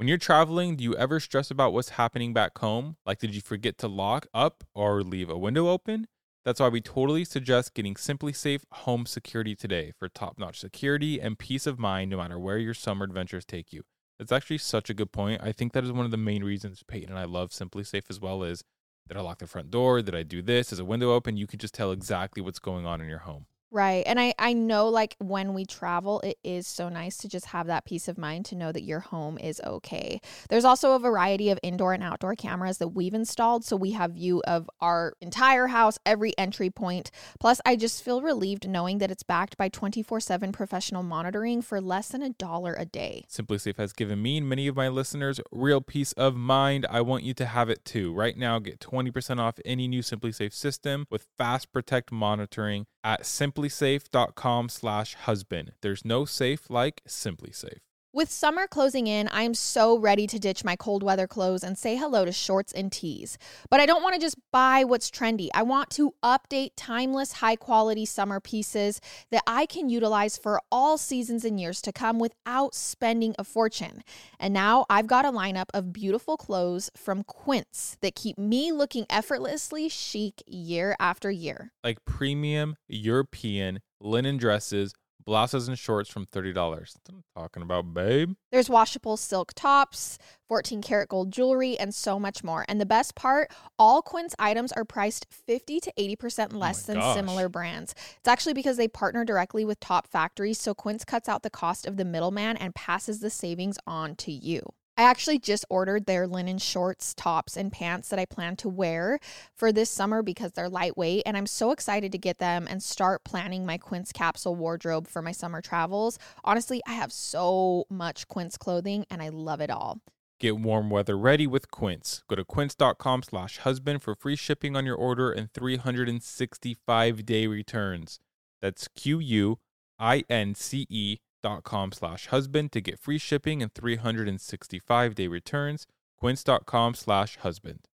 When you're traveling, do you ever stress about what's happening back home? Like, did you forget to lock up or leave a window open? That's why we totally suggest getting SimpliSafe Home Security today for top notch security and peace of mind no matter where your summer adventures take you. That's actually such a good point. I think that is one of the main reasons Peyton and I love SimpliSafe as well is did I lock the front door? Did I do this? Is a window open? You can just tell exactly what's going on in your home. Right. And I, I know like when we travel, it is so nice to just have that peace of mind to know that your home is okay. There's also a variety of indoor and outdoor cameras that we've installed. So we have view of our entire house, every entry point. Plus, I just feel relieved knowing that it's backed by 24 7 professional monitoring for less than a dollar a day. SimpliSafe has given me and many of my listeners real peace of mind. I want you to have it too. Right now, get 20% off any new SimpliSafe system with Fast Protect monitoring at simplisafe.com slash husband. There's no safe like SimpliSafe. With summer closing in, I am so ready to ditch my cold weather clothes and say hello to shorts and tees. But I don't want to just buy what's trendy. I want to update timeless, high quality summer pieces that I can utilize for all seasons and years to come without spending a fortune. And now I've got a lineup of beautiful clothes from Quince that keep me looking effortlessly chic year after year. Like premium European linen dresses blouses and shorts from $30. That's what I'm talking about, babe. There's washable silk tops, 14 karat gold jewelry, and so much more. And the best part, all Quince items are priced 50 to 80% less Oh than gosh. similar brands. It's actually because they partner directly with top factories, so Quince cuts out the cost of the middleman and passes the savings on to you. I actually just ordered their linen shorts, tops, and pants that I plan to wear for this summer because they're lightweight. And I'm so excited to get them and start planning my Quince capsule wardrobe for my summer travels. Honestly, I have so much Quince clothing and I love it all. Get warm weather ready with Quince. Go to quince.com slash husband for free shipping on your order and 365 day returns. That's Q-U-I-N-C-E E dot com slash husband to get free shipping and 365 day returns. Quince.com slash husband.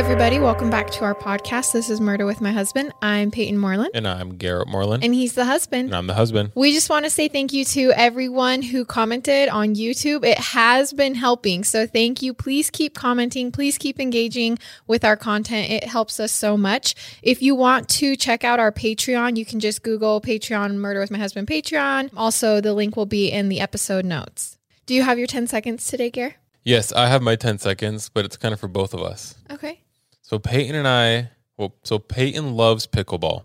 Everybody, welcome back to our podcast. This is Murder with My Husband. I'm Peyton Moreland, And I'm Garrett Moreland. and he's the husband. and I'm the husband. We just want to say thank you to everyone who commented on YouTube. It has been helping. So thank you. Please keep commenting. Please keep engaging with our content. It helps us so much. If you want to check out our Patreon, you can just Google Patreon Murder with My Husband Patreon. Also, the link will be in the episode notes. Do you have your 10 seconds today, Gare? Yes, I have my 10 seconds, but it's kind of for both of us. Okay. So Peyton and I, well, so Peyton loves pickleball.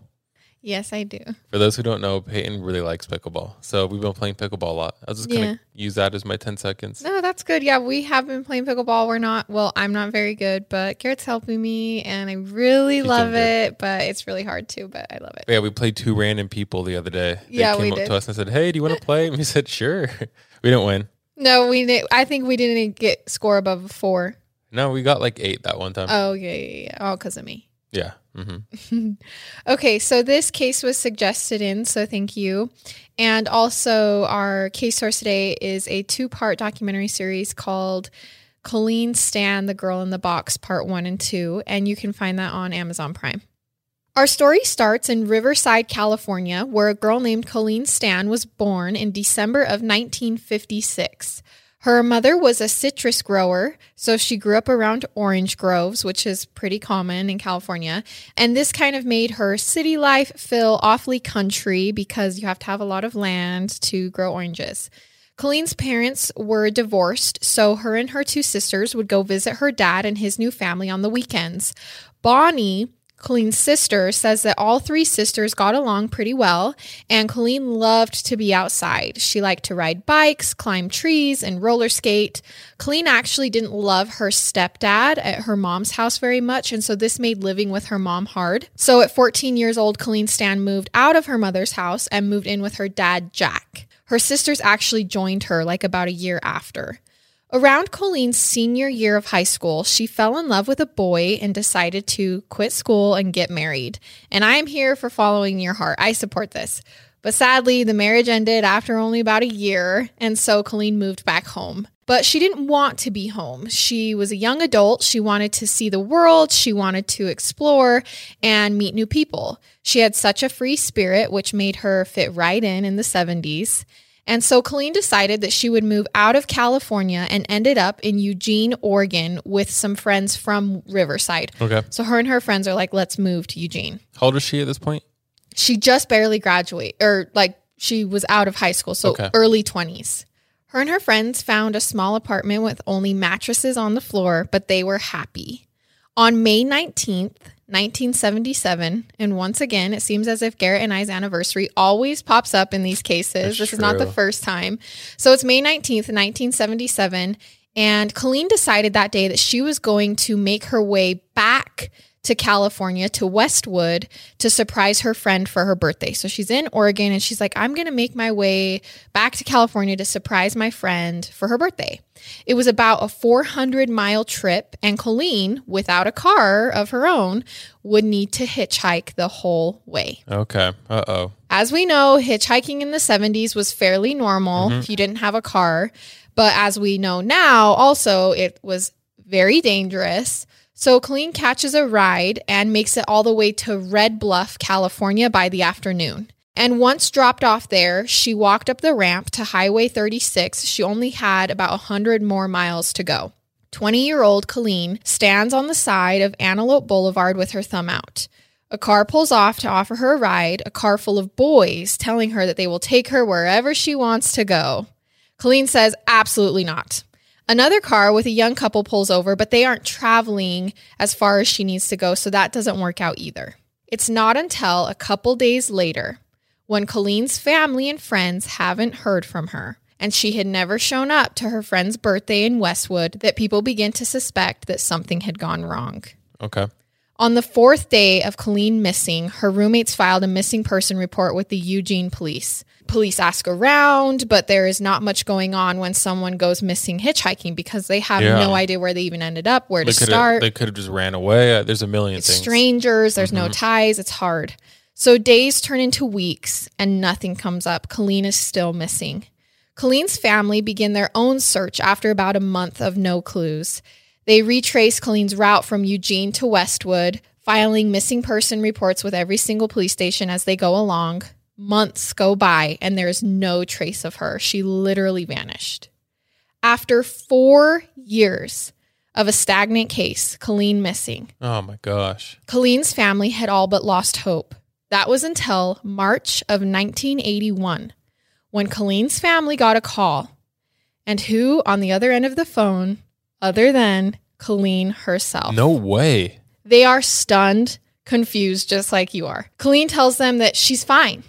Yes, I do. For those who don't know, Peyton really likes pickleball. So we've been playing pickleball a lot. I was just going to Yeah. use that as my 10 seconds. No, that's good. Yeah, we have been playing pickleball. We're not, well, I'm not very good, but Garrett's helping me and I really She's love it, but it's really hard too, but I love it. Yeah, we played two random people the other day. They Yeah, came we up did. to us and said, Hey, do you want to play? And we said, Sure. we didn't win. No, we didn't, I think we didn't get score above four. No, we got like eight that one time. Oh, yeah, yeah, yeah. All because of me. yeah. hmm Okay, so this case was suggested in, so thank you. And also, our case source today is a two part documentary series called Colleen Stan, The Girl in the Box, Part One and Two. And you can find that on Amazon Prime. Our story starts in Riverside, California, where a girl named Colleen Stan was born in December of 1956. Her mother was a citrus grower, so she grew up around orange groves, which is pretty common in California. And this kind of made her city life feel awfully country because you have to have a lot of land to grow oranges. Colleen's parents were divorced, so her and her two sisters would go visit her dad and his new family on the weekends. Bonnie, Colleen's sister, says that all three sisters got along pretty well, and Colleen loved to be outside. She liked to ride bikes, climb trees, and roller skate. Colleen actually didn't love her stepdad at her mom's house very much, and so this made living with her mom hard. So at 14 years old, Colleen Stan moved out of her mother's house and moved in with her dad, Jack. Her sisters actually joined her like about a year after. Around Colleen's senior year of high school, she fell in love with a boy and decided to quit school and get married. And I am here for following your heart. I support this. But sadly, the marriage ended after only about a year, and so Colleen moved back home. But she didn't want to be home. She was a young adult. She wanted to see the world. She wanted to explore and meet new people. She had such a free spirit, which made her fit right in in the 70s. And so Colleen decided that she would move out of California and ended up in Eugene, Oregon with some friends from Riverside. Okay. So her and her friends are like, let's move to Eugene. How old is she at this point? She just barely graduated, or like she was out of high school, so Okay. early 20s. Her and her friends found a small apartment with only mattresses on the floor, but they were happy. On May 19th, 1977, and once again, it seems as if Garrett and I's anniversary always pops up in these cases. That's this is not the first time. So it's May 19th, 1977, and Colleen decided that day that she was going to make her way back to California to Westwood to surprise her friend for her birthday. So she's in Oregon and she's like, I'm going to make my way back to California to surprise my friend for her birthday. It was about a 400 mile trip, and Colleen, without a car of her own, would need to hitchhike the whole way. Okay. Uh oh. As we know, hitchhiking in the 70s was fairly normal if you didn't have a car. But as we know now, also, it was very dangerous. So Colleen catches a ride and makes it all the way to Red Bluff, California by the afternoon. And once dropped off there, she walked up the ramp to Highway 36. She only had about 100 more miles to go. 20 year old Colleen stands on the side of Antelope Boulevard with her thumb out. A car pulls off to offer her a ride, a car full of boys telling her that they will take her wherever she wants to go. Colleen says, absolutely not. Another car with a young couple pulls over, but they aren't traveling as far as she needs to go, so that doesn't work out either. It's not until a couple days later, when Colleen's family and friends haven't heard from her, and she had never shown up to her friend's birthday in Westwood, that people begin to suspect that something had gone wrong. Okay. On the fourth day of Colleen missing, her roommates filed a missing person report with the Eugene police. Police ask around, but there is not much going on when someone goes missing hitchhiking because they have Yeah. no idea where they even ended up, where They to start. They could have just ran away. Uh, There's a million It's things. strangers, there's no ties, it's hard. So days turn into weeks and nothing comes up. Colleen is still missing. Colleen's family begin their own search after about a month of no clues. They retrace Colleen's route from Eugene to Westwood, filing missing person reports with every single police station as they go along. Months go by and there's no trace of her. She literally vanished. After four years of a stagnant case, Colleen missing, Oh my gosh. Colleen's family had all but lost hope. That was until March of 1981 when Colleen's family got a call. And who on the other end of the phone other than Colleen herself? No way. They are stunned, confused, just like you are. Colleen tells them that she's fine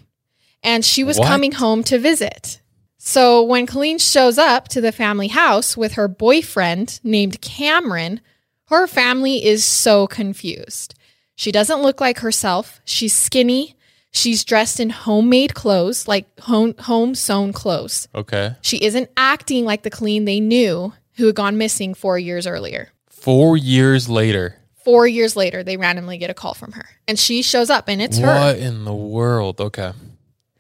and she was What? coming home to visit. So when Colleen shows up to the family house with her boyfriend named Cameron, her family is so confused. She doesn't look like herself. She's skinny. She's dressed in homemade clothes, like home, home sewn clothes. Okay. She isn't acting like the Colleen they knew who had gone missing four years earlier. Four years later. Four years later, they randomly get a call from her, and she shows up, and it's her. What in the world? Okay.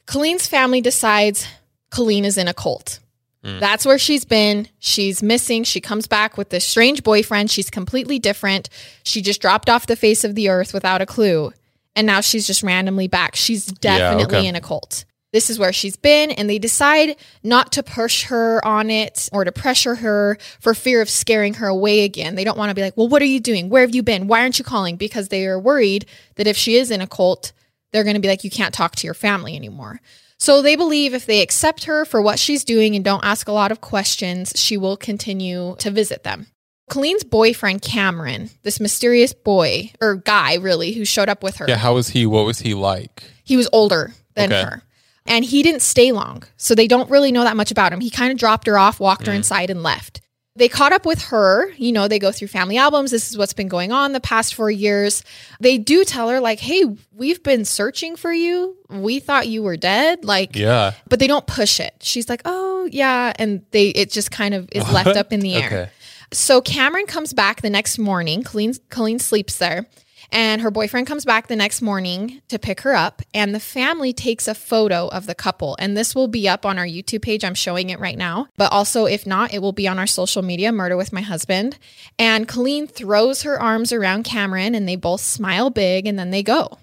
Colleen's family decides Colleen is in a cult. Mm. That's where she's been. She's missing. She comes back with this strange boyfriend. She's completely different. She just dropped off the face of the earth without a clue. And now she's just randomly back. She's definitely okay. in a cult. This is where she's been, and they decide not to push her on it or to pressure her for fear of scaring her away again. They don't want to be like, Well, what are you doing? Where have you been? Why aren't you calling? Because they are worried that if she is in a cult, they're going to be like, You can't talk to your family anymore. So they believe if they accept her for what she's doing and don't ask a lot of questions, she will continue to visit them. Colleen's boyfriend, Cameron, this mysterious boy or guy, really, who showed up with her, Yeah. How was he? What was he like? he was older than Okay. her. And he didn't stay long. So they don't really know that much about him. He kind of dropped her off, walked her mm. inside, and left. They caught up with her. You know, they go through family albums. This is what's been going on the past four years. They do tell her, like, hey, we've been searching for you. We thought you were dead. Like, Yeah. but they don't push it. She's like, "Oh, yeah," and they it just kind of is left up in the air. Okay. So Cameron comes back the next morning. Colleen, Colleen sleeps there. And her boyfriend comes back the next morning to pick her up, and the family takes a photo of the couple. And this will be up on our YouTube page. I'm showing it right now. But also, if not, it will be on our social media, Murder with My Husband. And Colleen throws her arms around Cameron, and they both smile big, and then they go.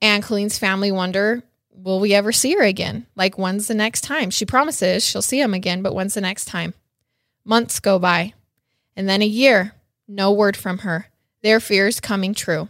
And Colleen's family wonder, will we ever see her again? Like, when's the next time? She promises she'll see him again, but when's the next time? Months go by, and then a year, no word from her. Their fears coming true.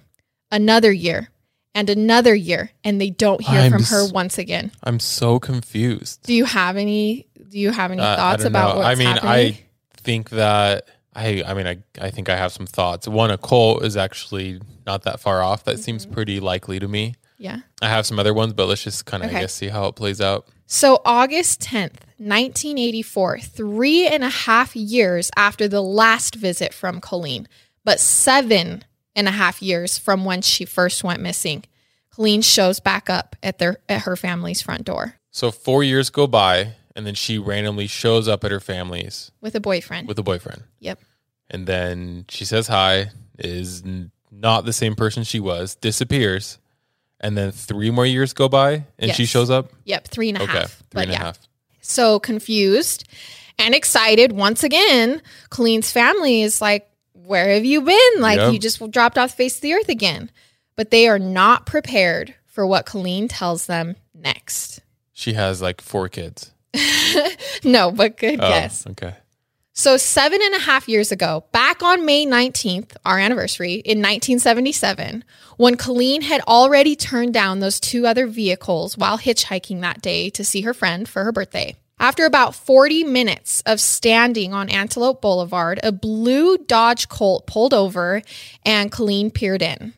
Another year, and another year, and they don't hear I'm from her s- once again. I'm so confused. Do you have any? Do you have any Uh, I thoughts don't about know. what's I mean, happening? I think that I I mean I I think I have some thoughts. One, a cult is actually not that far off. That seems Mm-hmm. pretty likely to me. yeah. I have some other ones, but let's just kind of Okay. I guess see how it plays out. So, August 10th, 1984, three and a half years after the last visit from Colleen, but seven and a half years from when she first went missing, Colleen shows back up at their at her family's front door So four years go by, and then she randomly shows up at her family's with a boyfriend. with a boyfriend. Yep. And then she says hi, is not the same person she was, disappears, and then three more years go by, and she shows up. yep, three and a half. Okay, three But and a half. So confused and excited once again. Colleen's family is like, Where have you been? Like, Yep. you just dropped off the face of the earth again. But they are not prepared for what Colleen tells them next. She has like four kids. no, but good Oh, guess. Okay. So, seven and a half years ago, back on May 19th, our anniversary in 1977, when Colleen had already turned down those two other vehicles while hitchhiking that day to see her friend for her birthday. After about 40 minutes of standing on Antelope Boulevard, a blue Dodge Colt pulled over and Colleen peered in.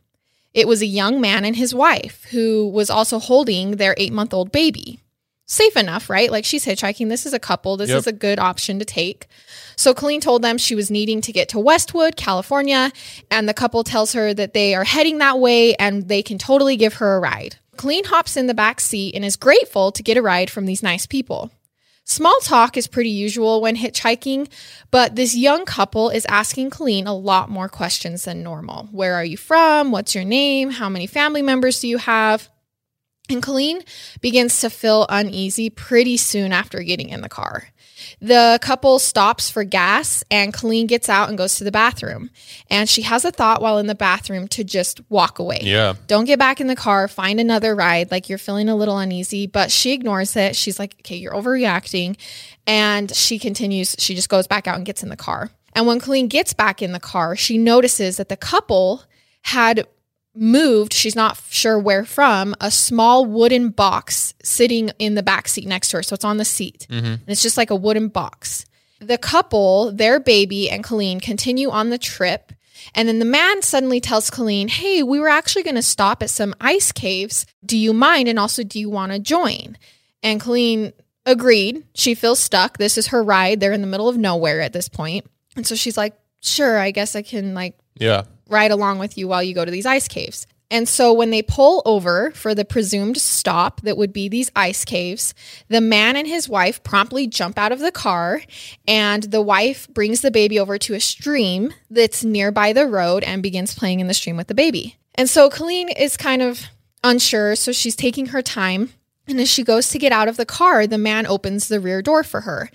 It was a young man and his wife who was also holding their eight month old baby. Safe enough, right? Like she's hitchhiking. This is a couple. This Yep. is a good option to take. So Colleen told them she was needing to get to Westwood, California, and the couple tells her that they are heading that way and they can totally give her a ride. Colleen hops in the back seat and is grateful to get a ride from these nice people. Small talk is pretty usual when hitchhiking, but this young couple is asking Colleen a lot more questions than normal. Where are you from? What's your name? How many family members do you have? And Colleen begins to feel uneasy pretty soon after getting in the car. The couple stops for gas, and Colleen gets out and goes to the bathroom. And she has a thought while in the bathroom to just walk away. Yeah. Don't get back in the car, find another ride. Like you're feeling a little uneasy, but she ignores it. She's like, okay, you're overreacting. And she continues, she just goes back out and gets in the car. And when Colleen gets back in the car, she notices that the couple had moved, she's not sure where from, a small wooden box sitting in the back seat next to her. So it's on the seat. Mm-hmm. And it's just like a wooden box. The couple, their baby, and Colleen continue on the trip. And then the man suddenly tells Colleen, Hey, we were actually going to stop at some ice caves. Do you mind? And also, do you want to join? And Colleen agreed. She feels stuck. This is her ride. They're in the middle of nowhere at this point. And so she's like, Sure, I guess I can like Yeah. Ride along with you while you go to these ice caves. And so when they pull over for the presumed stop that would be these ice caves, the man and his wife promptly jump out of the car and the wife brings the baby over to a stream that's nearby the road and begins playing in the stream with the baby. And so Colleen is kind of unsure, so she's taking her time. And as she goes to get out of the car, the man opens the rear door for her.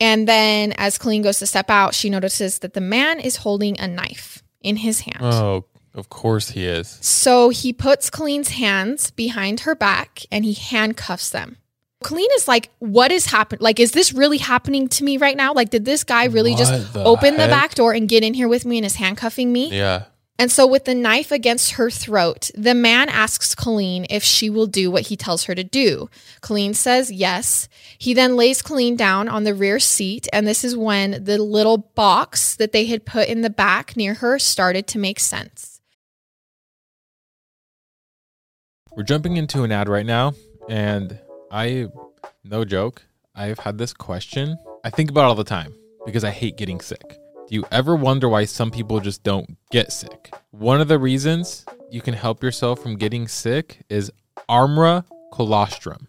And then as Colleen goes to step out, she notices that the man is holding a knife in his hand. Oh, of course he is. So he puts Colleen's hands behind her back and he handcuffs them. Colleen is like, What is happening? Like, is this really happening to me right now? Like, did this guy really just the open the back door and get in here with me and is handcuffing me? Yeah. And so, with the knife against her throat, the man asks Colleen if she will do what he tells her to do. Colleen says yes. He then lays Colleen down on the rear seat, and this is when the little box that they had put in the back near her started to make sense. We're jumping into an ad right now, and I, no joke, I've had this question. I think about it all the time because I hate getting sick. Do you ever wonder why some people just don't get sick? One of the reasons you can help yourself from getting sick is Armra colostrum.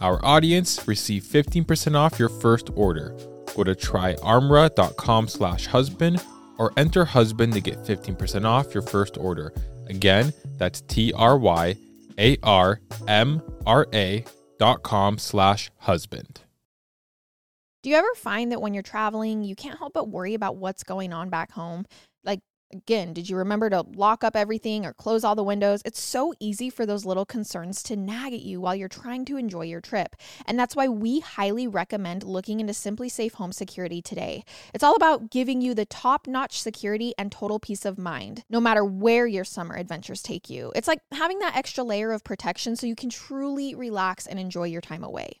our audience, receive 15% off your first order. Go to tryarmra.com slash husband or enter husband to get 15% off your first order. Again, that's T-R-Y-A-R-M-R-A dot com slash husband. Do you ever find that when you're traveling, you can't help but worry about what's going on back home? Like, again, did you remember to lock up everything or close all the windows? It's so easy for those little concerns to nag at you while you're trying to enjoy your trip. And that's why we highly recommend looking into SimpliSafe Home Security today. It's all about giving you the top notch security and total peace of mind, no matter where your summer adventures take you. It's like having that extra layer of protection so you can truly relax and enjoy your time away.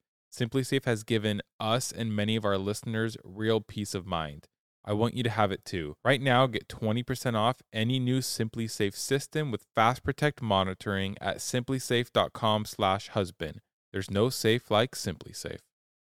SimpliSafe has given us and many of our listeners real peace of mind. I want you to have it too. Right now, get 20% off any new SimpliSafe system with Fast Protect monitoring at simplisafe.com/husband. There's no safe like SimpliSafe.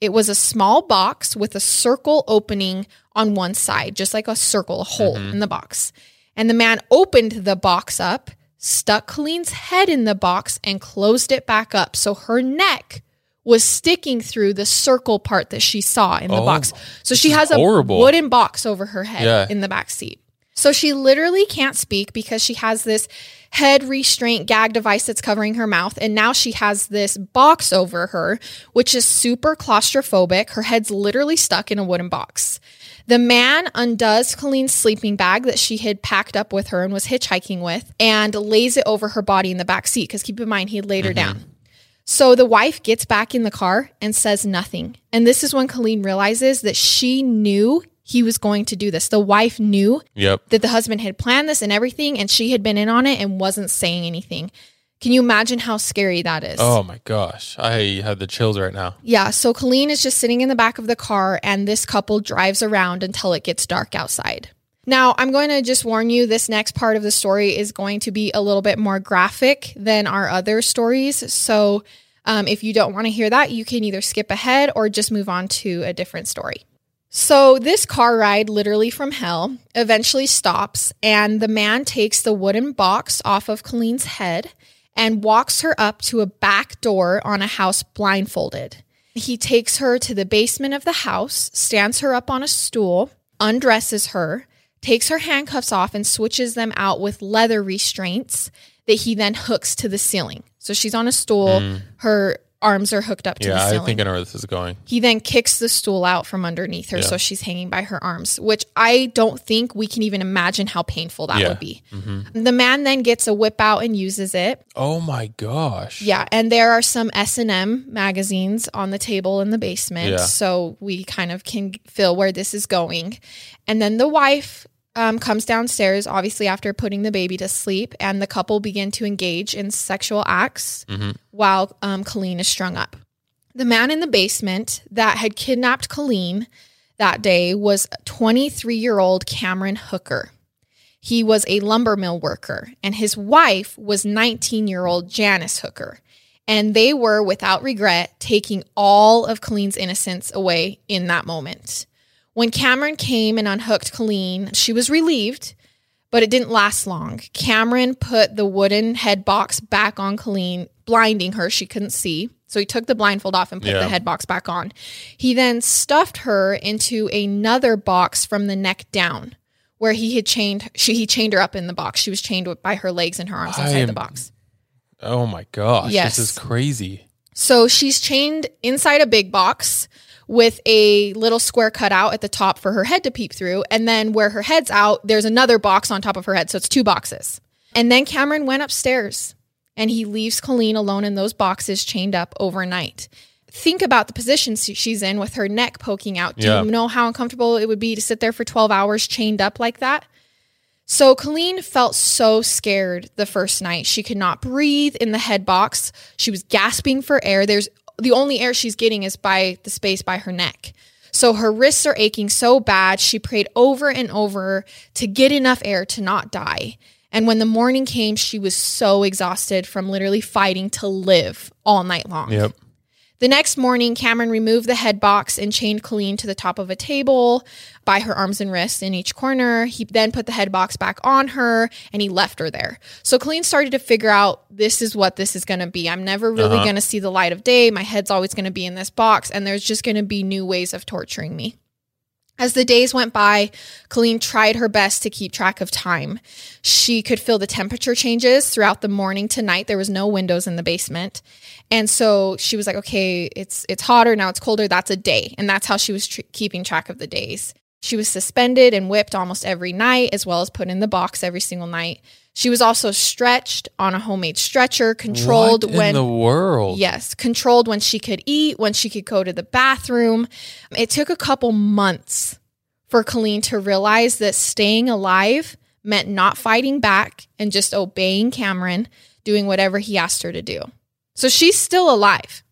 It was a small box with a circle opening on one side, just like a circle, a hole Mhm. in the box. And the man opened the box up, stuck Colleen's head in the box, and closed it back up. So her neck was sticking through the circle part that she saw in the Oh, box. So she has a horrible. wooden box over her head Yeah. in the back seat. So she literally can't speak because she has this head restraint gag device that's covering her mouth. And now she has this box over her, which is super claustrophobic. Her head's literally stuck in a wooden box. The man undoes Colleen's sleeping bag that she had packed up with her and was hitchhiking with and lays it over her body in the back seat. Because keep in mind, he laid her mm-hmm. down. So the wife gets back in the car and says nothing. And this is when Colleen realizes that she knew he was going to do this. The wife knew Yep. that the husband had planned this and everything, and she had been in on it and wasn't saying anything. Can you imagine how scary that is? Oh my gosh. I had the chills right now. Yeah, so Colleen is just sitting in the back of the car, and this couple drives around until it gets dark outside. Now, I'm going to just warn you this next part of the story is going to be a little bit more graphic than our other stories. So, um, if you don't want to hear that, you can either skip ahead or just move on to a different story. So, this car ride, literally from hell, eventually stops, and the man takes the wooden box off of Colleen's head and walks her up to a back door on a house blindfolded. He takes her to the basement of the house, stands her up on a stool, undresses her, takes her handcuffs off and switches them out with leather restraints that he then hooks to the ceiling. So she's on a stool, mm. her arms are hooked up to. Yeah, the I think I know where this is going. he then kicks the stool out from underneath her Yeah. so she's hanging by her arms, which I don't think we can even imagine how painful that Yeah. would be. Mhm. The man then gets a whip out and uses it. Oh my gosh. Yeah, and there are some S&M magazines on the table in the basement, so we kind of can feel where this is going. And then the wife um, comes downstairs, obviously after putting the baby to sleep, and the couple begin to engage in sexual acts Mhm. while um, Colleen is strung up. The man in the basement that had kidnapped Colleen that day was 23 year old Cameron Hooker. He was a lumber mill worker, and his wife was 19 year old Janice Hooker. And they were, without regret, taking all of Colleen's innocence away in that moment. When Cameron came and unhooked Colleen, she was relieved, but it didn't last long. Cameron put the wooden head box back on Colleen, blinding her. She couldn't see. So he took the blindfold off and put Yeah. the head box back on. He then stuffed her into another box from the neck down, where he had chained she he chained her up in the box. She was chained by her legs and her arms inside the box. Oh my gosh. Yes. This is crazy. So she's chained inside a big box with a little square cut out at the top for her head to peep through. And then where her head's out, there's another box on top of her head. So it's two boxes. And then Cameron went upstairs and he leaves Colleen alone in those boxes chained up overnight. Think about the position she's in with her neck poking out. Do Yeah. you know how uncomfortable it would be to sit there for 12 hours chained up like that? So Colleen felt so scared the first night. She could not breathe in the head box. She was gasping for air. There's the only air she's getting is by the space by her neck. So her wrists are aching so bad. She prayed over and over to get enough air to not die. And when the morning came, she was so exhausted from literally fighting to live all night long. Yep. The next morning, Cameron removed the head box and chained Colleen to the top of a table by her arms and wrists in each corner. He then put the head box back on her and he left her there. So Colleen started to figure out this is what this is going to be. I'm never really Uh-huh. going to see the light of day. My head's always going to be in this box, and there's just going to be new ways of torturing me. As the days went by, Colleen tried her best to keep track of time. She could feel the temperature changes throughout the morning to night. There was no windows in the basement. And so she was like, okay, it's it's hotter, now it's colder, that's a day. And that's how she was tr- keeping track of the days. She was suspended and whipped almost every night as well as put in the box every single night. She was also stretched on a homemade stretcher, controlled what when the world? Yes, controlled when she could eat, when she could go to the bathroom. It took a couple months for Colleen to realize that staying alive meant not fighting back and just obeying Cameron, doing whatever he asked her to do. So she's still alive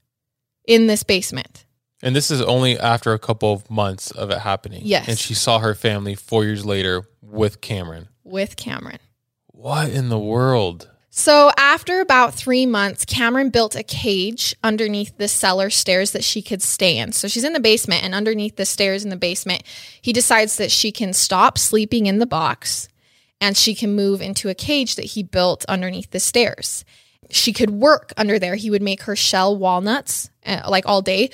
in this basement. And this is only after a couple of months of it happening. Yes. And she saw her family four years later with Cameron. with Cameron. What in the world? So, after about three months, Cameron built a cage underneath the cellar stairs that she could stay in. So, she's in the basement, and underneath the stairs in the basement, he decides that she can stop sleeping in the box and she can move into a cage that he built underneath the stairs. She could work under there. He would make her shell walnuts uh, like all day.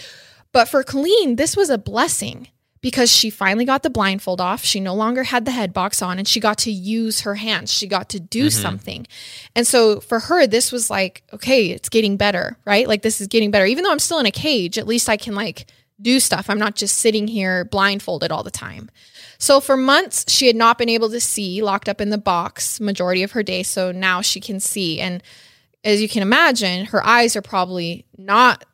But for Colleen, this was a blessing because she finally got the blindfold off. She no longer had the head box on and she got to use her hands. She got to do something. And so for her, this was like, okay, it's getting better, right? Like this is getting better. Even though I'm still in a cage, at least I can like do stuff. I'm not just sitting here blindfolded all the time. So for months, she had not been able to see, locked up in the box majority of her day. So now she can see. And as you can imagine, her eyes are probably not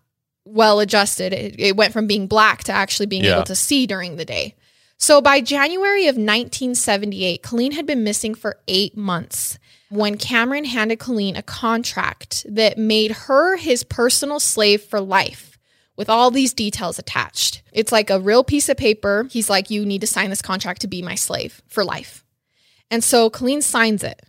well adjusted. It, it went from being black to actually being Yeah. able to see during the day. So by January of 1978, Colleen had been missing for eight months when Cameron handed Colleen a contract that made her his personal slave for life with all these details attached. It's like a real piece of paper. He's like, You need to sign this contract to be my slave for life. And so Colleen signs it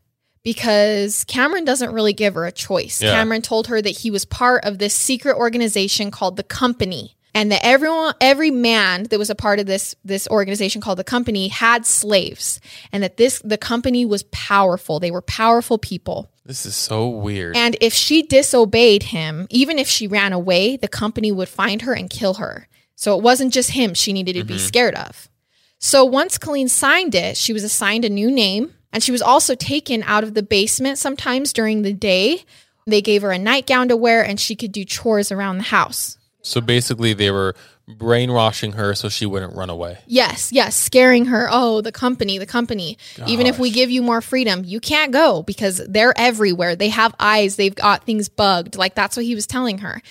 because Cameron doesn't really give her a choice. Yeah. Cameron told her that he was part of this secret organization called the Company and that everyone every man that was a part of this this organization called the company had slaves and that this the company was powerful they were powerful people This is so weird. and if she disobeyed him even if she ran away the company would find her and kill her so it wasn't just him she needed to be mm-hmm. scared of so once colleen signed it she was assigned a new name and she was also taken out of the basement sometimes during the day they gave her a nightgown to wear and she could do chores around the house so basically, they were brainwashing her so she wouldn't run away. Yes, yes, scaring her. Oh, the company, the company. Even if we give you more freedom, you can't go because they're everywhere. They have eyes, they've got things bugged. Like that's what he was telling her.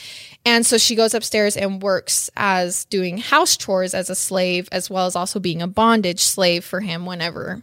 And so she goes upstairs and works as doing house chores as a slave, as well as also being a bondage slave for him whenever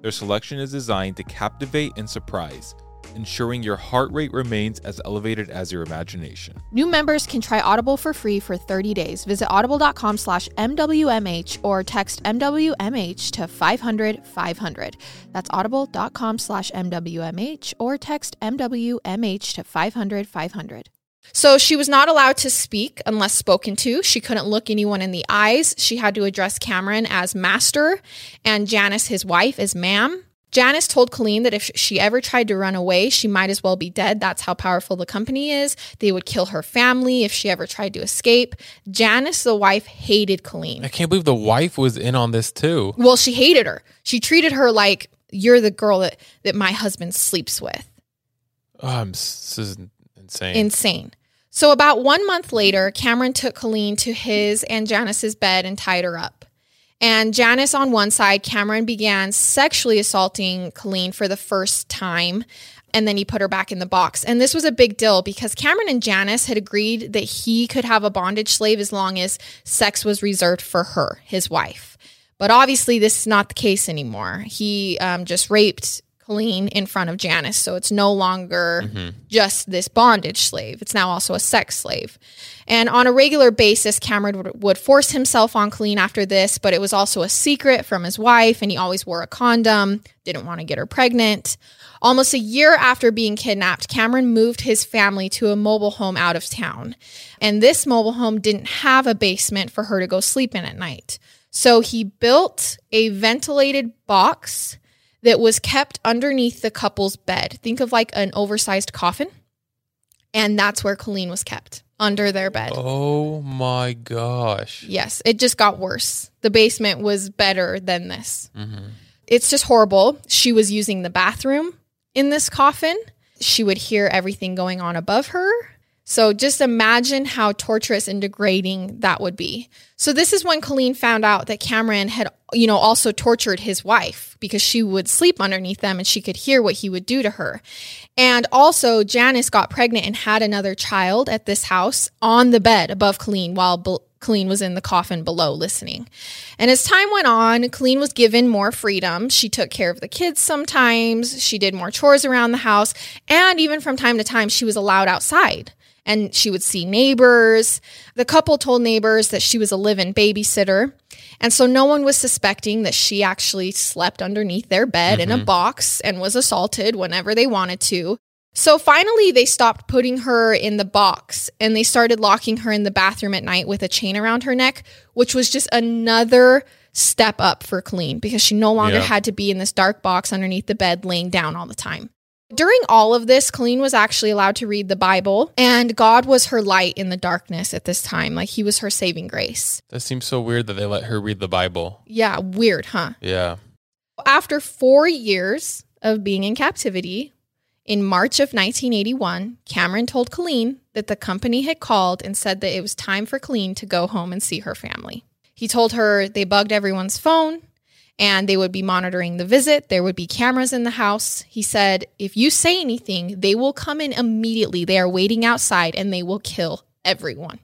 Their selection is designed to captivate and surprise, ensuring your heart rate remains as elevated as your imagination. New members can try Audible for free for 30 days. Visit audible.com slash MWMH or text MWMH to 500 500. That's audible.com slash MWMH or text MWMH to 500 500. So she was not allowed to speak unless spoken to. She couldn't look anyone in the eyes. She had to address Cameron as master and Janice, his wife, as ma'am. Janice told Colleen that if she ever tried to run away, she might as well be dead. That's how powerful the company is. They would kill her family if she ever tried to escape. Janice, the wife, hated Colleen. I can't believe the wife was in on this too. Well, she hated her. She treated her like you're the girl that, that my husband sleeps with. Oh, I'm, this is insane. Insane. So, about one month later, Cameron took Colleen to his and Janice's bed and tied her up. And Janice on one side, Cameron began sexually assaulting Colleen for the first time. And then he put her back in the box. And this was a big deal because Cameron and Janice had agreed that he could have a bondage slave as long as sex was reserved for her, his wife. But obviously, this is not the case anymore. He um, just raped Colleen in front of Janice. So it's no longer mm-hmm. just this bondage slave. It's now also a sex slave. And on a regular basis, Cameron would, would force himself on Colleen after this, but it was also a secret from his wife, and he always wore a condom, didn't want to get her pregnant. Almost a year after being kidnapped, Cameron moved his family to a mobile home out of town. And this mobile home didn't have a basement for her to go sleep in at night. So he built a ventilated box that was kept underneath the couple's bed. Think of like an oversized coffin. And that's where Colleen was kept under their bed. oh my gosh. Yes, it just got worse. The basement was better than this. Mhm. It's just horrible. She was using the bathroom in this coffin. She would hear everything going on above her. So just imagine how torturous and degrading that would be. So this is when Colleen found out that Cameron had, you know, also tortured his wife because she would sleep underneath them and she could hear what he would do to her. And also Janice got pregnant and had another child at this house on the bed above Colleen while Colleen was in the coffin below listening. And as time went on, Colleen was given more freedom. She took care of the kids sometimes, she did more chores around the house, and even from time to time, she was allowed outside. And she would see neighbors. The couple told neighbors that she was a live in babysitter. And so no one was suspecting that she actually slept underneath their bed in a mm-hmm. box and was assaulted whenever they wanted to. So finally, they stopped putting her in the box and they started locking her in the bathroom at night with a chain around her neck, which was just another step up for Colleen because she no longer Yeah. had to be in this dark box underneath the bed laying down all the time. During all of this, Colleen was actually allowed to read the Bible, and God was her light in the darkness at this time. Like he was her saving grace. That seems so weird that they let her read the Bible. Yeah, weird, huh? Yeah. After four years of being in captivity, in March of 1981, Cameron told Colleen that the company had called and said that it was time for Colleen to go home and see her family. He told her they bugged everyone's phone and they would be monitoring the visit. There would be cameras in the house. He said, if you say anything, they will come in immediately. They are waiting outside and they will kill everyone.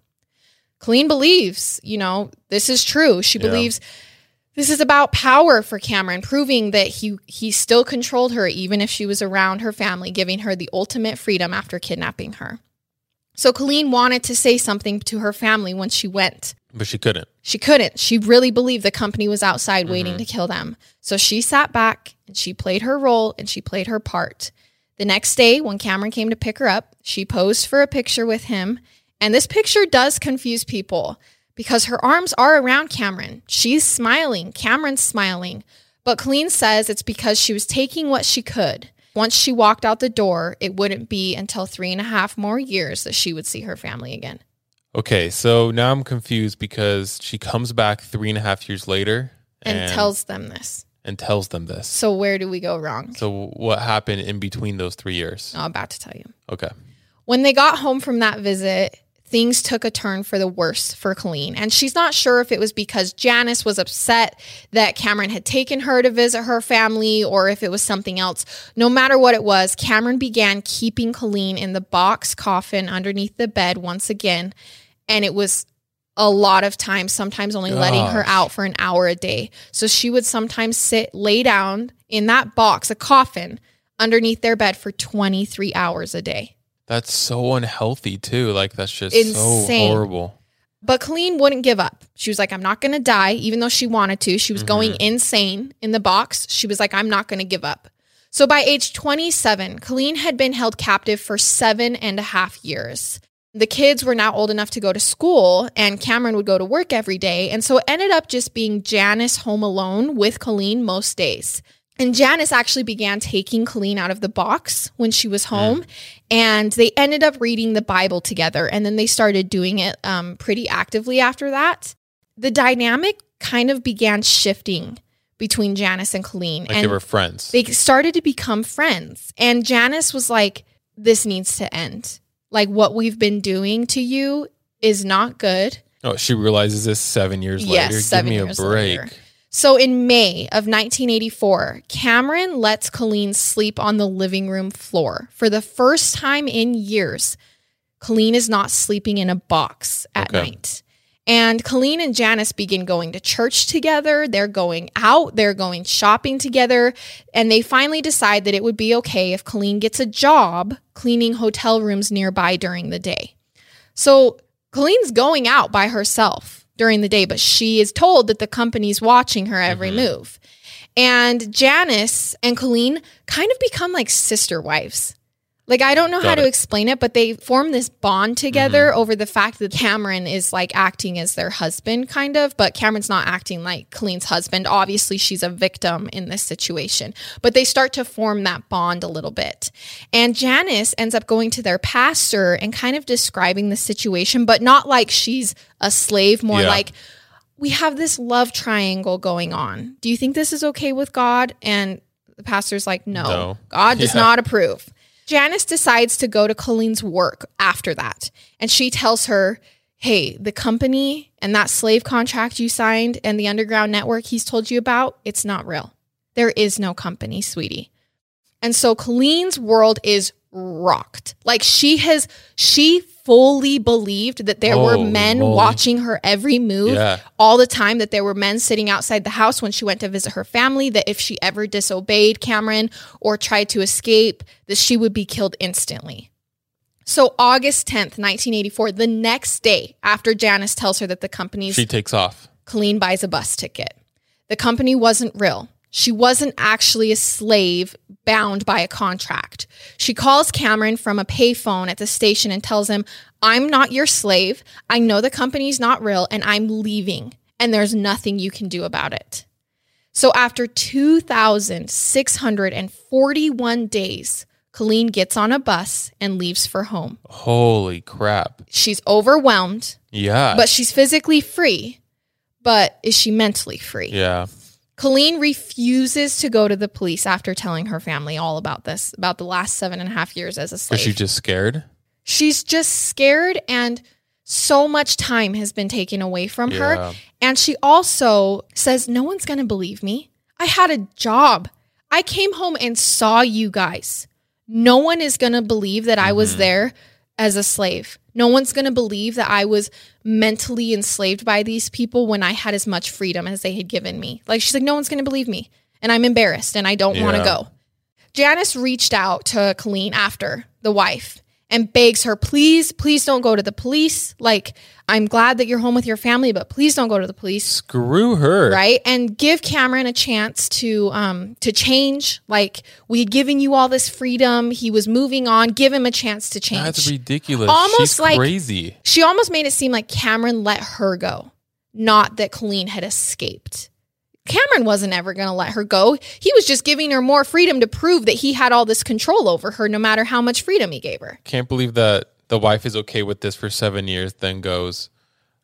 Colleen believes, you know, this is true. She Yeah. believes this is about power for Cameron, proving that he he still controlled her even if she was around her family, giving her the ultimate freedom after kidnapping her. So Colleen wanted to say something to her family when she went. But she couldn't. She couldn't. She really believed the company was outside waiting mm-hmm. to kill them. So she sat back and she played her role and she played her part. The next day, when Cameron came to pick her up, she posed for a picture with him. And this picture does confuse people because her arms are around Cameron. She's smiling. Cameron's smiling. But Colleen says it's because she was taking what she could. Once she walked out the door, it wouldn't be until three and a half more years that she would see her family again. Okay, so now I'm confused because she comes back three and a half years later And, tells them this. and tells them this. So where do we go wrong? So what happened in between those three years? I'm about to tell you. Okay. When they got home from that visit, things took a turn for the worse for Colleen. And she's not sure if it was because Janice was upset that Cameron had taken her to visit her family or if it was something else. No matter what it was, Cameron began keeping Colleen in the box coffin underneath the bed once again. And it was a lot of times, sometimes only letting her out for an hour a day. So she would sometimes sit, lay down in that box, a coffin, underneath their bed for 23 hours a day. That's so unhealthy too. Like that's just Insane. so horrible. But Colleen wouldn't give up. She was like, I'm not going to die, even though she wanted to. She was mm-hmm. going insane in the box. She was like, I'm not going to give up. So by age 27, Colleen had been held captive for seven and a half years. The kids were now old enough to go to school, and Cameron would go to work every day. And so it ended up just being Janice home alone with Colleen most days. And Janice actually began taking Colleen out of the box when she was home, and they ended up reading the Bible together. And then they started doing it um, pretty actively after that. The dynamic kind of began shifting between Janice and Colleen, Like and they were friends. they started to become friends. And Janice was like, This needs to end. Like, what we've been doing to you is not good. oh, she realizes this seven years Yes, later. seven Give me a break. later. So in May of 1984, Cameron lets Colleen sleep on the living room floor. For the first time in years, Colleen is not sleeping in a box at Okay. night. And Colleen and Janice begin going to church together. They're going out, they're going shopping together. And they finally decide that it would be okay if Colleen gets a job cleaning hotel rooms nearby during the day. So Colleen's going out by herself during the day, but she is told that the company's watching her every mm-hmm. move. And Janice and Colleen kind of become like sister wives. Like, I don't know how Got to explain it, but they form this bond together mm-hmm. over the fact that Cameron is like acting as their husband, kind of, but Cameron's not acting like Colleen's husband. Obviously, she's a victim in this situation, but they start to form that bond a little bit. And Janice ends up going to their pastor and kind of describing the situation, but not like she's a slave, more Yeah. like, we have this love triangle going on. Do you think this is okay with God? And the pastor's like, no, No. God does Yeah. not approve. Janice decides to go to Colleen's work after that. And she tells her, hey, the company and that slave contract you signed and the underground network he's told you about, it's not real. There is no company, sweetie. And so Colleen's world is rocked. Like she has, she fully believed that there were men moly. watching her every move Yeah. all the time, that there were men sitting outside the house when she went to visit her family, that if she ever disobeyed Cameron or tried to escape, that she would be killed instantly. So August 10th, 1984, the next day after Janice tells her that the company's She takes off. Colleen buys a bus ticket. The company wasn't real. She wasn't actually a slave bound by a contract. She calls Cameron from a payphone at the station and tells him, I'm not your slave. I know the company's not real and I'm leaving, and there's nothing you can do about it. So after 2,641 days, Colleen gets on a bus and leaves for home. Holy crap. She's overwhelmed, Yeah. but she's physically free. But is she mentally free? yeah. Colleen refuses to go to the police after telling her family all about this, about the last seven and a half years as a slave. Is she just scared? She's just scared, and so much time has been taken away from her. And she also says, No one's going to believe me. I had a job. I came home and saw you guys. No one is going to believe that I was Mhm. there as a slave. No one's going to believe that I was mentally enslaved by these people when I had as much freedom as they had given me. Like, she's like, No one's going to believe me. And I'm embarrassed and I don't want to go. Janice reached out to Colleen after the wife and begs her, please, please don't go to the police. Like, I'm glad that you're home with your family, but please don't go to the police Screw her. right and give cameron a chance to um to change like we had given you all this freedom he was moving on give him a chance to change That's ridiculous. Almost She's like- crazy. she almost made it seem like cameron let her go not that colleen had escaped cameron wasn't ever going to let her go he was just giving her more freedom to prove that he had all this control over her no matter how much freedom he gave her Can't believe that the wife is okay with this for seven years, then goes,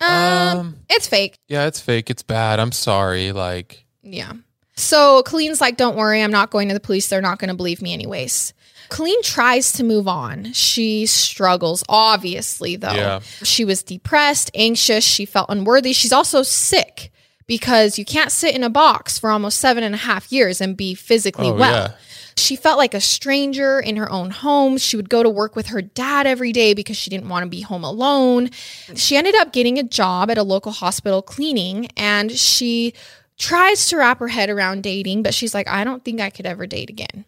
um, it's fake yeah, it's fake. It's bad. I'm sorry. Like, Yeah. So Colleen's like, don't worry, I'm not going to the police. They're not going to believe me anyways. Colleen tries to move on. She struggles, obviously, though. Yeah. She was depressed, anxious. She felt unworthy. She's also sick because you can't sit in a box for almost seven and a half years and be physically oh, well. yeah. She felt like a stranger in her own home. She would go to work with her dad every day because she didn't want to be home alone. She ended up getting a job at a local hospital cleaning and she tries to wrap her head around dating, but she's like, I don't think I could ever date again.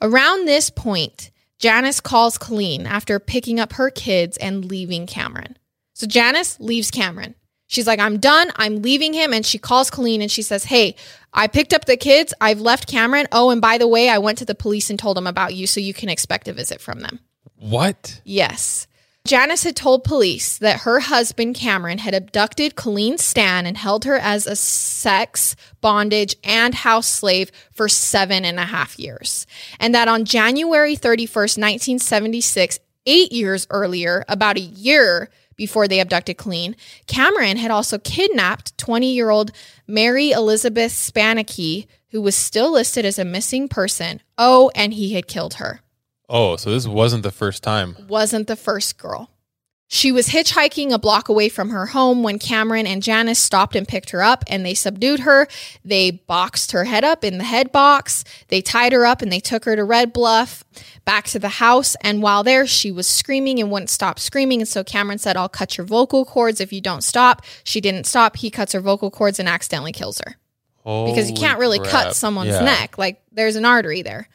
Around this point, Janice calls Colleen after picking up her kids and leaving Cameron. So Janice leaves Cameron. She's like, I'm done. I'm leaving him. And she calls Colleen and she says, Hey, I picked up the kids. I've left Cameron. Oh, and by the way, I went to the police and told them about you, so you can expect a visit from them. What? Yes. Janice had told police that her husband, Cameron, had abducted Colleen Stan and held her as a sex, bondage, and house slave for seven and a half years. And that on January 31st, 1976, eight years earlier, about a year before they abducted Colleen, Cameron had also kidnapped 20 year old Mary Elizabeth Spannhake, who was still listed as a missing person. Oh, and he had killed her Oh, so this wasn't the first time. wasn't the first girl. She was hitchhiking a block away from her home when Cameron and Janice stopped and picked her up and they subdued her. They boxed her head up in the head box. They tied her up and they took her to Red Bluff back to the house. And while there, she was screaming and wouldn't stop screaming. And so Cameron said, I'll cut your vocal cords if you don't stop. She didn't stop. He cuts her vocal cords and accidentally kills her because you can't really crap. cut someone's Yeah. neck. Like there's an artery there.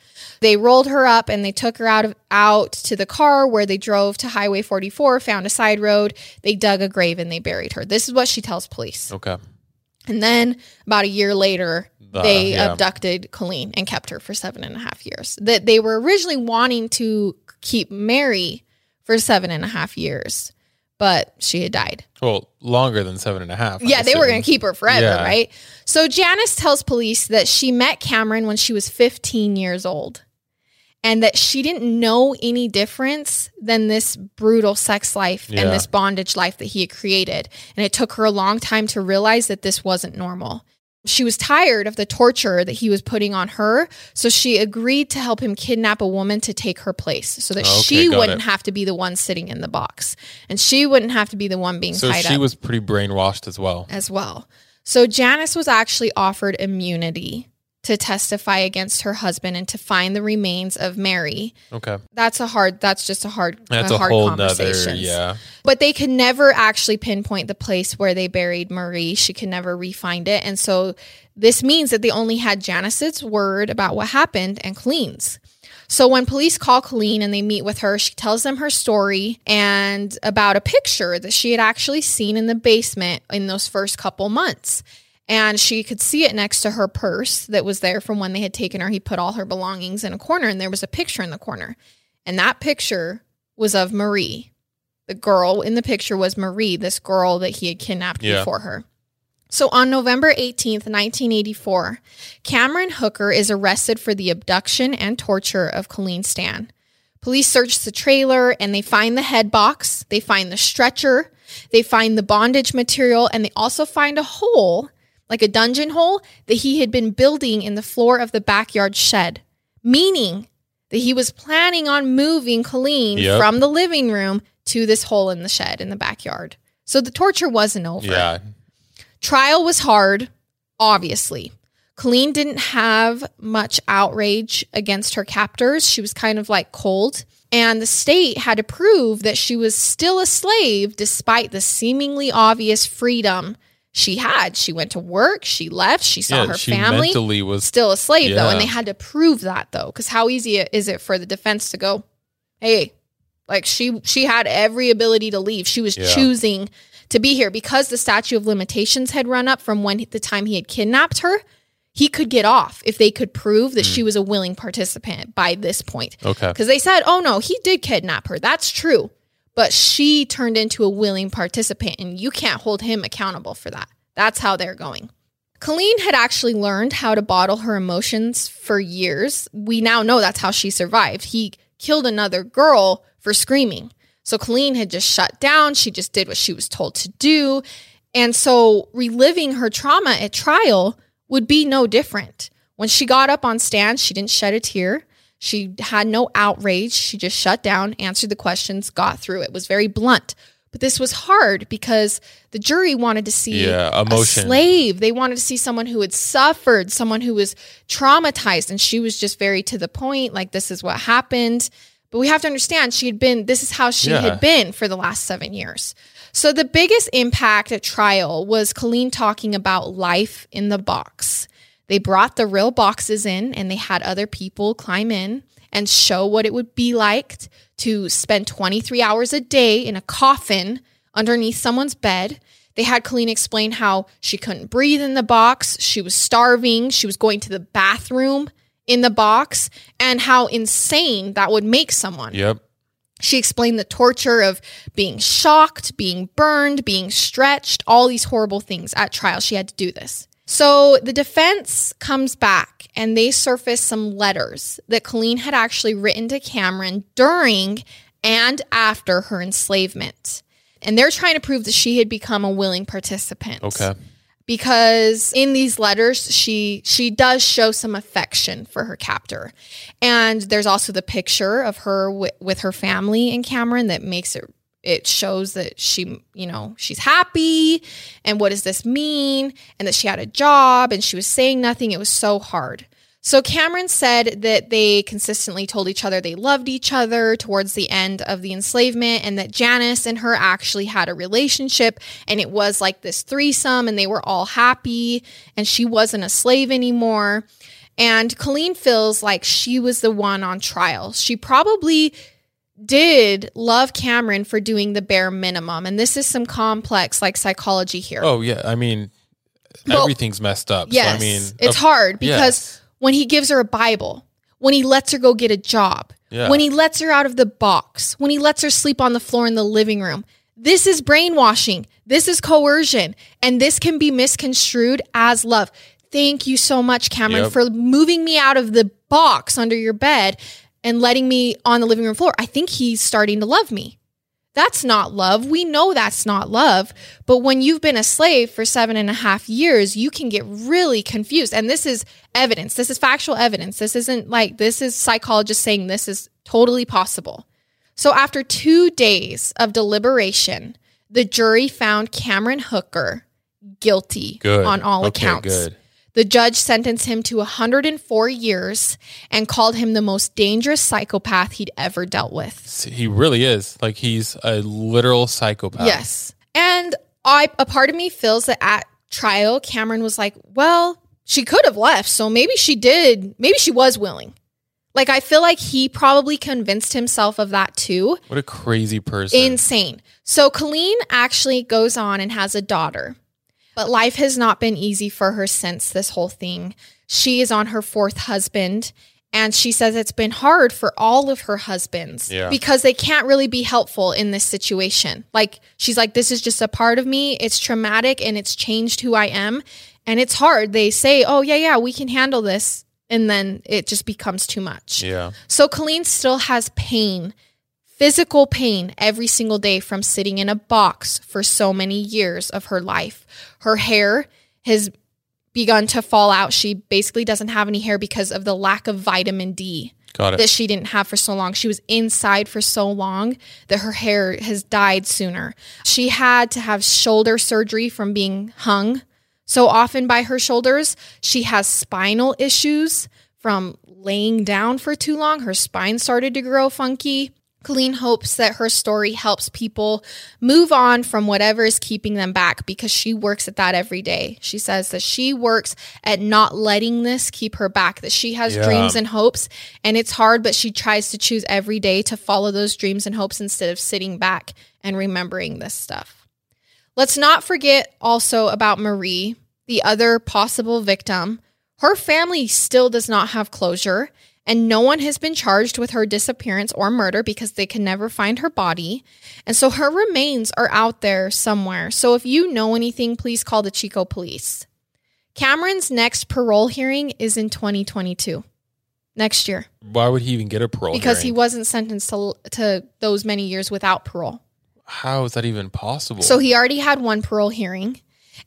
They rolled her up and they took her out of out to the car where they drove to Highway 44, found a side road. They dug a grave and they buried her. This is what she tells police. Okay. And then about a year later, The- they yeah. abducted Colleen and kept her for seven and a half years. That they were originally wanting to keep Mary for seven and a half years, but she had died. Well, longer than seven and a half. Yeah, they were going to keep her forever, Yeah. right? So Janice tells police that she met Cameron when she was 15 years old and that she didn't know any difference than this brutal sex life Yeah. and this bondage life that he had created. And it took her a long time to realize that this wasn't normal. She was tired of the torture that he was putting on her, so she agreed to help him kidnap a woman to take her place so that Okay, she wouldn't it. have to be the one sitting in the box and she wouldn't have to be the one being So tied she was pretty brainwashed as well. as well. So Janice was actually offered immunity to testify against her husband and to find the remains of Mary. Okay. That's a hard. That's just a hard. That's a, hard whole nother. conversations. Yeah. But they could never actually pinpoint the place where they buried Marie. She could never re-find it, and so this means that they only had Janice's word about what happened and Colleen's. So when police call Colleen and they meet with her, she tells them her story and about a picture that she had actually seen in the basement in those first couple months. And she could see it next to her purse that was there from when they had taken her. He put all her belongings in a corner and there was a picture in the corner. And that picture was of Marie. The girl in the picture was Marie, this girl that he had kidnapped Yeah. before her. So on November 18th, 1984, Cameron Hooker is arrested for the abduction and torture of Colleen Stan. Police search the trailer and they find the head box, they find the stretcher, they find the bondage material, and they also find a hole, like a dungeon hole, that he had been building in the floor of the backyard shed, meaning that he was planning on moving Colleen Yep. from the living room to this hole in the shed in the backyard. So the torture wasn't over. Yeah. Trial was hard, obviously. Colleen didn't have much outrage against her captors. She was kind of like cold. And the state had to prove that she was still a slave despite the seemingly obvious freedom she had. She went to work, she left, she saw yeah, her she family. mentally was Still a slave though, and they had to prove that though, because how easy is it for the defense to go, "Hey, like she she had every ability to leave. She was Yeah. choosing to be here because the statute of limitations had run up from when the time he had kidnapped her. He could get off if they could prove that she hmm. was a willing participant by this point. okay. Because they said, oh no, he did kidnap her. That's true. But she turned into a willing participant, and you can't hold him accountable for that. That's how they're going. Colleen had actually learned how to bottle her emotions for years. We now know that's how she survived. He killed another girl for screaming. So Colleen had just shut down. She just did what she was told to do. And so reliving her trauma at trial would be no different. When she got up on stand, she didn't shed a tear. She had no outrage. She just shut down, answered the questions, got through it. Was very blunt. But this was hard because the jury wanted to see Yeah, a slave. They wanted to see someone who had suffered, someone who was traumatized. And she was just very to the point, like, this is what happened. But we have to understand she had been, this is how she Yeah. had been for the last seven years. So the biggest impact at trial was Colleen talking about life in the box. They brought the real boxes in and they had other people climb in and show what it would be like to spend 23 hours a day in a coffin underneath someone's bed. They had Colleen explain how she couldn't breathe in the box, she was starving, she was going to the bathroom in the box, and how insane that would make someone. Yep. She explained the torture of being shocked, being burned, being stretched, all these horrible things at trial. She had to do this. So the defense comes back and they surface some letters that Colleen had actually written to Cameron during and after her enslavement. And they're trying to prove that she had become a willing participant Okay. because in these letters she she does show some affection for her captor and there's also the picture of her wi- with her family in cameron that makes it it shows that she you know she's happy and what does this mean and that she had a job and she was saying nothing it was so hard so Cameron said that they consistently told each other they loved each other towards the end of the enslavement and that Janice and her actually had a relationship and it was like this threesome and they were all happy and she wasn't a slave anymore. And Colleen feels like she was the one on trial. She probably did love Cameron for doing the bare minimum. And this is some complex like psychology here. Oh yeah. I mean, Well, everything's messed up. Yes. So, I mean, it's of- hard because yes. when he gives her a Bible, when he lets her go get a job, Yeah. when he lets her out of the box, when he lets her sleep on the floor in the living room, this is brainwashing. This is coercion. And this can be misconstrued as love. Thank you so much, Cameron, Yep. for moving me out of the box under your bed and letting me on the living room floor. I think he's starting to love me. That's not love. We know that's not love. But when you've been a slave for seven and a half years, you can get really confused. And this is evidence. This is factual evidence. This isn't like, this is psychologists saying this is totally possible. So after two days of deliberation, the jury found Cameron Hooker guilty good on all okay, accounts. Good. The judge sentenced him to 104 years and called him the most dangerous psychopath he'd ever dealt with. He really is like he's a literal psychopath. Yes. And I a part of me feels that at trial Cameron was like, well, she could have left, so maybe she did, maybe she was willing. Like I feel like he probably convinced himself of that too. What a crazy person. Insane. So Colleen actually goes on and has a daughter. But life has not been easy for her since this whole thing. She is on her fourth husband and she says it's been hard for all of her husbands Yeah. because they can't really be helpful in this situation. Like she's like this is just a part of me. It's traumatic and it's changed who I am and it's hard. They say, "Oh yeah, yeah, we can handle this." And then it just becomes too much. yeah. So Colleen still has pain, physical pain every single day from sitting in a box for so many years of her life. Her hair has begun to fall out. She basically doesn't have any hair because of the lack of vitamin D that she didn't have for so long. She was inside for so long that her hair has died sooner. She had to have shoulder surgery from being hung so often by her shoulders. She has spinal issues from laying down for too long. Her spine started to grow funky. Colleen hopes that her story helps people move on from whatever is keeping them back because she works at that every day. She says that she works at not letting this keep her back, that she has Yeah. dreams and hopes, and it's hard, but she tries to choose every day to follow those dreams and hopes instead of sitting back and remembering this stuff. Let's not forget also about Marie, the other possible victim. Her family still does not have closure, and no one has been charged with her disappearance or murder because they can never find her body. And so her remains are out there somewhere. So if you know anything, please call the Chico police. Cameron's next parole hearing is in 2022, next year, Why would he even get a parole? because he wasn't sentenced to, to those many years without parole. How is that even possible? So he already had one parole hearing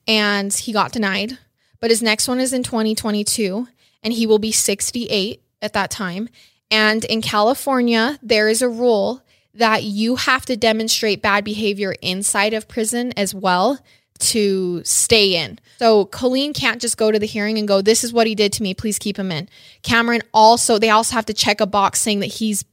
and he got denied, but his next one is in 2022 and he will be 68 at that time. And in California, there is a rule that you have to demonstrate bad behavior inside of prison as well to stay in. So Colleen can't just go to the hearing and go, This is what he did to me. Please keep him in. Cameron also, they also have to check a box saying that he's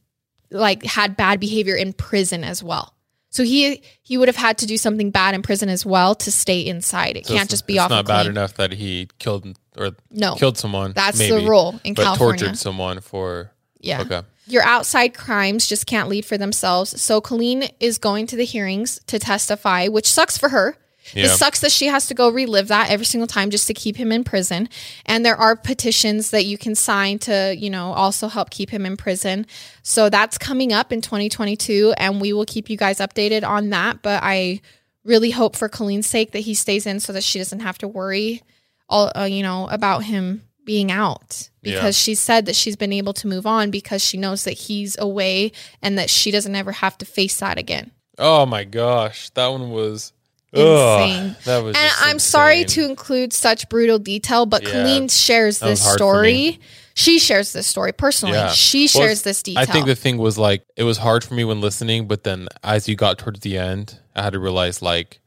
like had bad behavior in prison as well. So he he would have had to do something bad in prison as well to stay inside. It So can't just be off. it's not bad enough that he killed or No, killed someone. that's maybe, the rule in but California. tortured someone for. Yeah. Okay. Your outside crimes just can't lead for themselves. So Colleen is going to the hearings to testify, which sucks for her. Yeah. It sucks that she has to go relive that every single time just to keep him in prison. And there are petitions that you can sign to, you know, also help keep him in prison. So that's coming up in 2022 and we will keep you guys updated on that, but I really hope for Colleen's sake that he stays in so that she doesn't have to worry all uh, you know about him being out Yeah. because she said that she's been able to move on because she knows that he's away and that she doesn't ever have to face that again. Oh my gosh, that one was Insane. Ugh. And I'm sorry to include such brutal detail, but Yeah, Colleen shares this hard for me. story. She shares this story personally. Yeah. She Well, shares this detail. I think the thing was like it was hard for me when listening, but then as you got towards the end, I had to realize like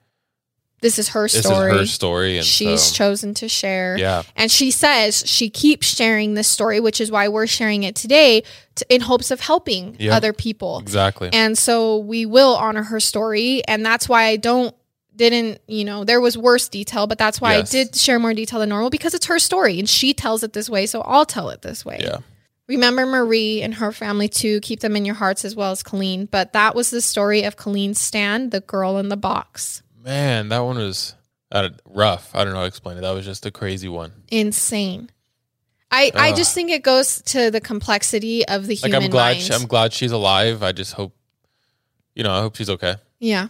this is her this story. is her story, and She's so, chosen to share. yeah, And she says she keeps sharing this story, which is why we're sharing it today to, in hopes of helping Yeah. other people. exactly. And so we will honor her story. And that's why I don't, didn't, you know, there was worse detail, but that's why Yes. I did share more detail than normal because it's her story and she tells it this way. So I'll tell it this way. yeah, Remember Marie and her family too. Keep them in your hearts as well as Colleen. But that was the story of Colleen Stan, the girl in the box. man, that one was uh, rough. I don't know how to explain it. That was just a crazy one. Insane. I, I just think it goes to the complexity of the Like human I'm glad, mind. she, I'm glad she's alive. I just hope, you know, I hope she's okay. yeah.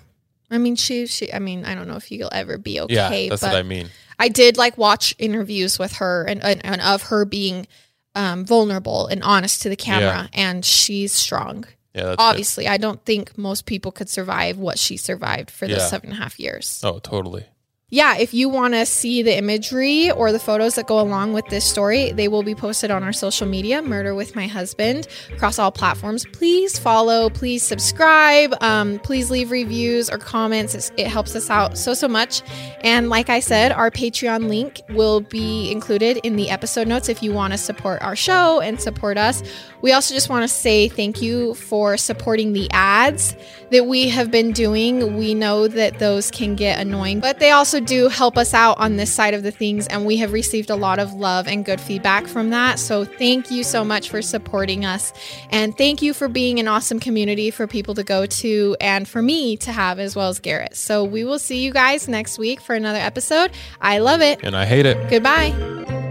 I mean, she, she, I mean, I don't know if you'll ever be okay, yeah, that's but what I mean. I did like watch interviews with her and, and, and of her being um, vulnerable and honest to the camera, and she's strong. Yeah, that's good. Obviously, I don't think most people could survive what she survived for those Yeah. seven and a half years. Oh, totally. Yeah, if you want to see the imagery or the photos that go along with this story, they will be posted on our social media, Murder with My Husband, across all platforms. Please follow, please subscribe, um, please leave reviews or comments. It's, it helps us out so, so much. And like I said, our Patreon link will be included in the episode notes if you want to support our show and support us. We also just want to say thank you for supporting the ads that we have been doing. We know that those can get annoying, but they also do help us out on this side of the things, and we have received a lot of love and good feedback from that. So thank you so much for supporting us. And thank you for being an awesome community for people to go to and for me to have as well as Garrett. So we will see you guys next week for another episode. I love it. And I hate it. Goodbye.